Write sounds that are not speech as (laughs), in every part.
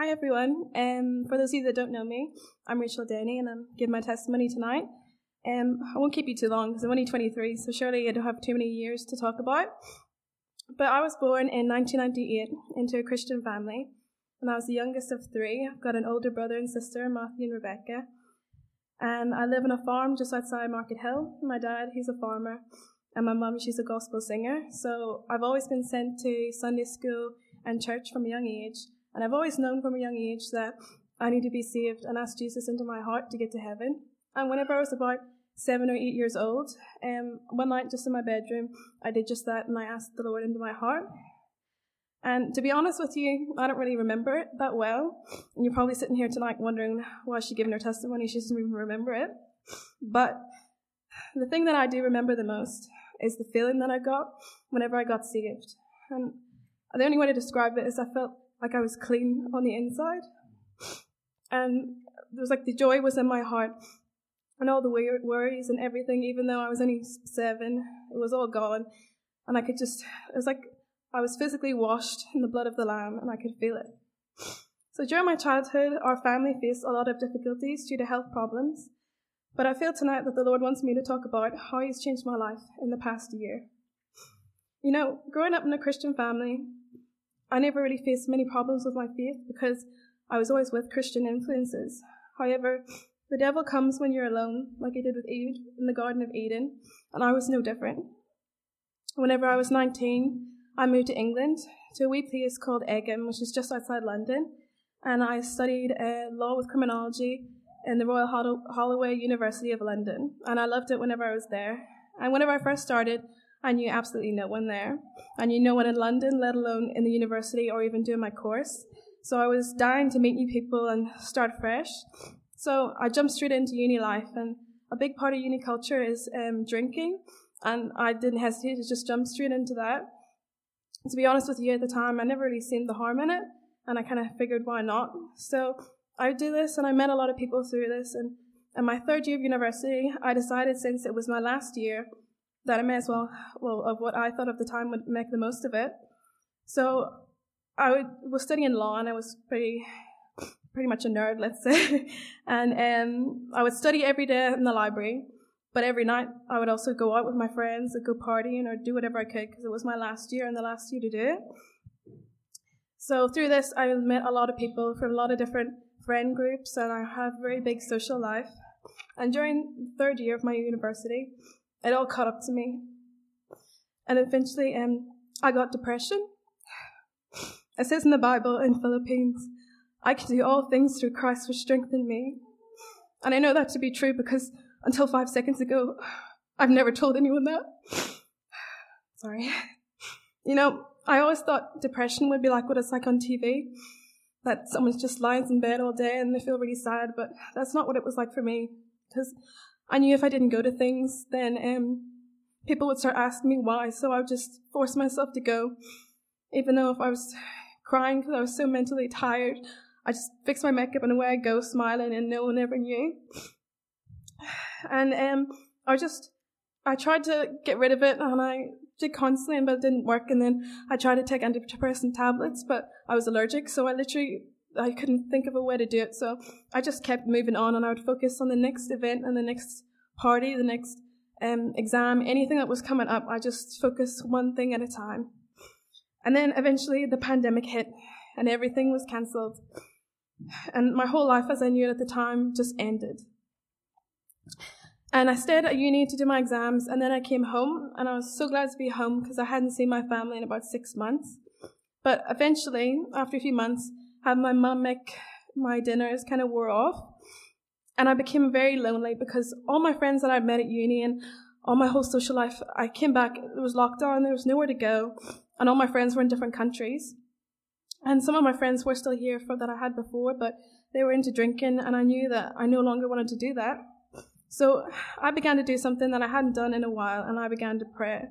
Hi everyone. Um, for those of you that don't know me, I'm Rachel Denny, and I'm giving my testimony tonight. Um, I won't keep you too long because I'm only 23, so surely I don't have too many years to talk about. But I was born in 1998 into a Christian family, and I was the youngest of three. I've got an older brother and sister, Matthew and Rebecca, and I live on a farm just outside Markethill. My dad, he's a farmer, and my mum, she's a gospel singer. So I've always been sent to Sunday school and church from a young age, and I've always known from a young age that I need to be saved and ask Jesus into my heart to get to heaven. And whenever I was about seven or eight years old, um, one night just in my bedroom, I did just that and I asked the Lord into my heart. And to be honest with you, I don't really remember it that well. And you're probably sitting here tonight wondering why she's giving her testimony. She doesn't even remember it. But the thing that I do remember the most is the feeling that I got whenever I got saved. And the only way to describe it is I felt like I was clean on the inside. And there was like the joy was in my heart and all the worries and everything, even though I was only seven, it was all gone. And I could just, it was like I was physically washed in the blood of the Lamb and I could feel it. So during my childhood, our family faced a lot of difficulties due to health problems. But I feel tonight that the Lord wants me to talk about how He's changed my life in the past year. You know, growing up in a Christian family, I never really faced many problems with my faith because I was always with Christian influences. However, the devil comes when you're alone, like he did with Eve in the Garden of Eden, and I was no different. Whenever I was 19, I moved to England to a wee place called Egham, which is just outside London, and I studied uh, law with criminology in the Royal Holloway University of London, and I loved it whenever I was there. And whenever I first started, I knew absolutely no one there. I knew no one in London, let alone in the university or even doing my course. So I was dying to meet new people and start fresh. So I jumped straight into uni life, and a big part of uni culture is um, drinking, and I didn't hesitate to just jump straight into that. To be honest with you, at the time, I never really seen the harm in it, and I kind of figured why not. So I do this, and I met a lot of people through this, and in my third year of university, I decided since it was my last year that I may as well, well, of what I thought of the time would make the most of it. So I was studying law and I was pretty, pretty much a nerd, let's say. (laughs) and um, I would study every day in the library, but every night I would also go out with my friends and go partying or do whatever I could because it was my last year and the last year to do it. So through this, I met a lot of people from a lot of different friend groups, and I have a very big social life. And during the third year of my university, it all caught up to me. And eventually, um, I got depression. It says in the Bible in Philippians, I can do all things through Christ which strengthened me. And I know that to be true because until five seconds ago, I've never told anyone that. Sorry. You know, I always thought depression would be like what it's like on TV, that someone just lies in bed all day and they feel really sad, but that's not what it was like for me. Because I knew if I didn't go to things, then um, people would start asking me why. So I would just force myself to go, even though if I was crying because I was so mentally tired. I just fixed my makeup and away I go, smiling, and no one ever knew. (sighs) And um, I just, I tried to get rid of it, and I did constantly, but it didn't work. And then I tried to take antidepressant tablets, but I was allergic, so I literally I couldn't think of a way to do it. So I just kept moving on and I would focus on the next event and the next party, the next um, exam, anything that was coming up. I just focused one thing at a time. And then eventually the pandemic hit and everything was cancelled. And my whole life as I knew it at the time just ended. And I stayed at uni to do my exams, and then I came home, and I was so glad to be home because I hadn't seen my family in about six months. But eventually, after a few months, have my mum make my dinners kind of wore off. And I became very lonely because all my friends that I'd met at uni and all my whole social life, I came back, it was lockdown, there was nowhere to go, and all my friends were in different countries. And some of my friends were still here for, that I had before, but they were into drinking, and I knew that I no longer wanted to do that. So I began to do something that I hadn't done in a while, and I began to pray.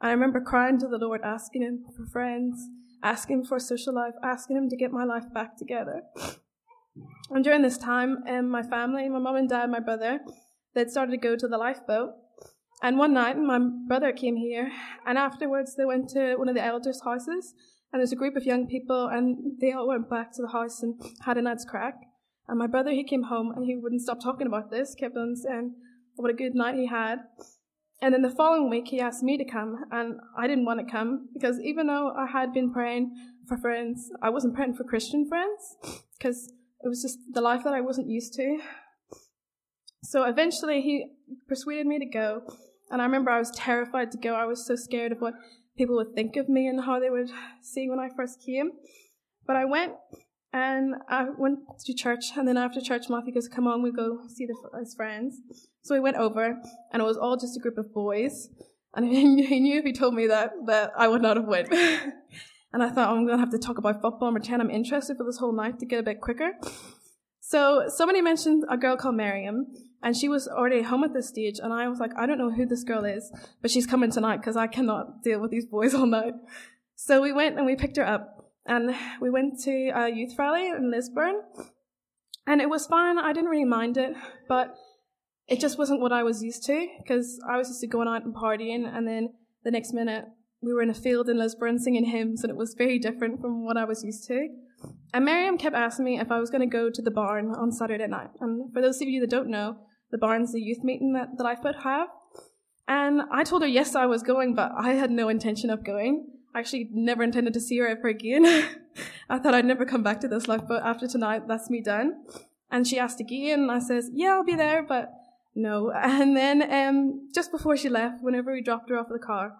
And I remember crying to the Lord, asking Him for friends, asking for social life, asking him to get my life back together. And during this time, um, my family, my mom and dad, my brother, they'd started to go to the lifeboat. And one night, my brother came here, and afterwards they went to one of the elders' houses, and there's a group of young people, and they all went back to the house and had a night's crack. And my brother, he came home and he wouldn't stop talking about this, kept on saying what a good night he had. And then the following week, he asked me to come, and I didn't want to come because even though I had been praying for friends, I wasn't praying for Christian friends because it was just the life that I wasn't used to. So eventually, he persuaded me to go, and I remember I was terrified to go. I was so scared of what people would think of me and how they would see when I first came. But I went, and I went to church, and then after church, Matthew goes, "Come on, we go see the, his friends." So we went over, and it was all just a group of boys. And (laughs) he knew if he told me that, that I would not have went. (laughs) and I thought, oh, I'm going to have to talk about football and pretend I'm interested for this whole night to get a bit quicker. So somebody mentioned a girl called Miriam, and she was already home at this stage, and I was like, I don't know who this girl is, but she's coming tonight because I cannot deal with these boys all night. So we went and we picked her up, and we went to a youth rally in Lisburn, and it was fine. I didn't really mind it, but it just wasn't what I was used to because I was used to going out and partying, and then the next minute we were in a field in Lisburn singing hymns, and it was very different from what I was used to. And Miriam kept asking me if I was going to go to the barn on Saturday night. And for those of you that don't know, the barn's the youth meeting that the Lifeboat have. And I told her yes, I was going, but I had no intention of going. I actually never intended to see her ever again. (laughs) I thought I'd never come back to this life, but after tonight. That's me done. And she asked again, and I says, yeah, I'll be there, but no. (laughs) And then um, just before she left, whenever we dropped her off the car,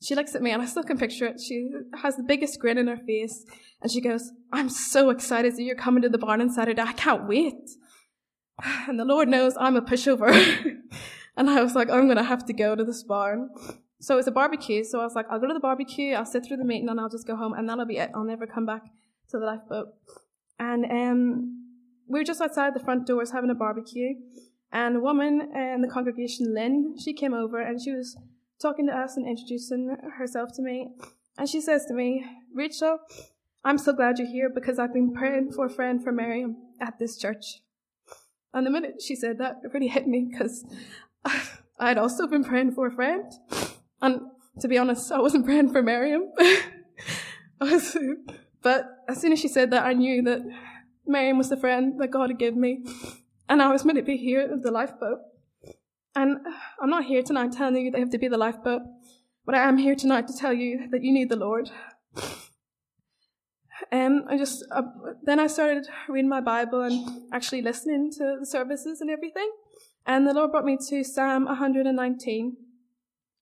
she looks at me, and I still can picture it. She has the biggest grin in her face, and she goes, I'm so excited that you're coming to the barn on Saturday. I can't wait. (sighs) And the Lord knows I'm a pushover. (laughs) and I was like, I'm going to have to go to this barn. So it's a barbecue. So I was like, I'll go to the barbecue, I'll sit through the meeting, and I'll just go home, and that'll be it. I'll never come back to the lifeboat. And um, we were just outside the front doors having a barbecue. And a woman in the congregation, Lynn, she came over and she was talking to us and introducing herself to me. And she says to me, Rachel, I'm so glad you're here because I've been praying for a friend for Miriam at this church. And the minute she said that, it really hit me because (laughs) I had also been praying for a friend. And to be honest, I wasn't (laughs) praying for Miriam. (laughs) but as soon as she said that, I knew that Miriam was the friend that God had given me. And I was meant to be here at the lifeboat. And I'm not here tonight telling you you have to be the lifeboat, but I am here tonight to tell you that you need the Lord. And I just, uh, then I started reading my Bible and actually listening to the services and everything. And the Lord brought me to Psalm 119.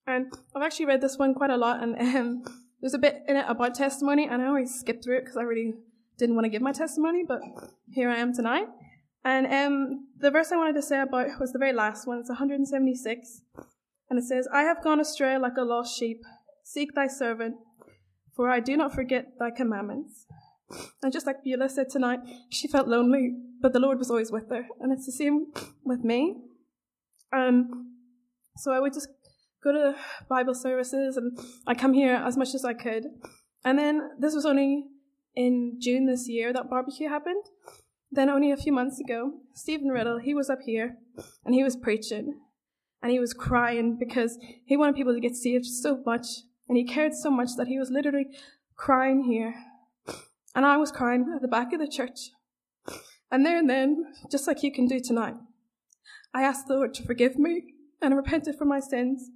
And I've actually read this one quite a lot, and um, (laughs) there's a bit in it about testimony, and I always skip through it because I really didn't want to give my testimony, but here I am tonight. And um, the verse I wanted to say about was the very last one. It's 176. And it says, I have gone astray like a lost sheep. Seek thy servant, for I do not forget thy commandments. And just like Beulah said tonight, she felt lonely, but the Lord was always with her. And it's the same with me. Um, so I would just go to Bible services and I come here as much as I could. And then this was only in June this year that barbecue happened. Then, only a few months ago, Stephen Riddle, he was up here and he was preaching and he was crying because he wanted people to get saved so much and he cared so much that he was literally crying here. And I was crying at the back of the church. And there and then, just like you can do tonight, I asked the Lord to forgive me and I repented for my sins.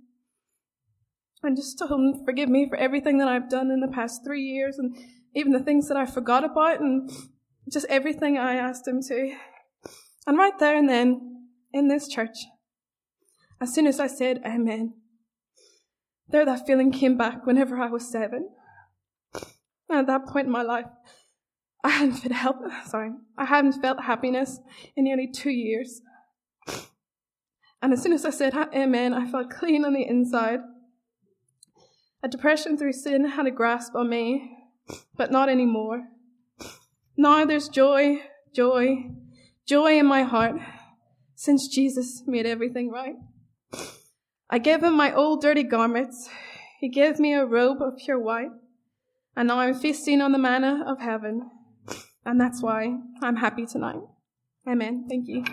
And just told him, forgive me for everything that I've done in the past three years and even the things that I forgot about and just everything I asked him to. And right there and then, in this church, as soon as I said amen, there that feeling came back whenever I was seven. And at that point in my life, I hadn't felt help, (laughs) sorry, I hadn't felt happiness in nearly two years. And as soon as I said amen, I felt clean on the inside. A depression through sin had a grasp on me, but not anymore. Now there's joy, joy, joy in my heart since Jesus made everything right. I gave him my old dirty garments. He gave me a robe of pure white. And now I'm feasting on the manna of heaven. And that's why I'm happy tonight. Amen. Thank you.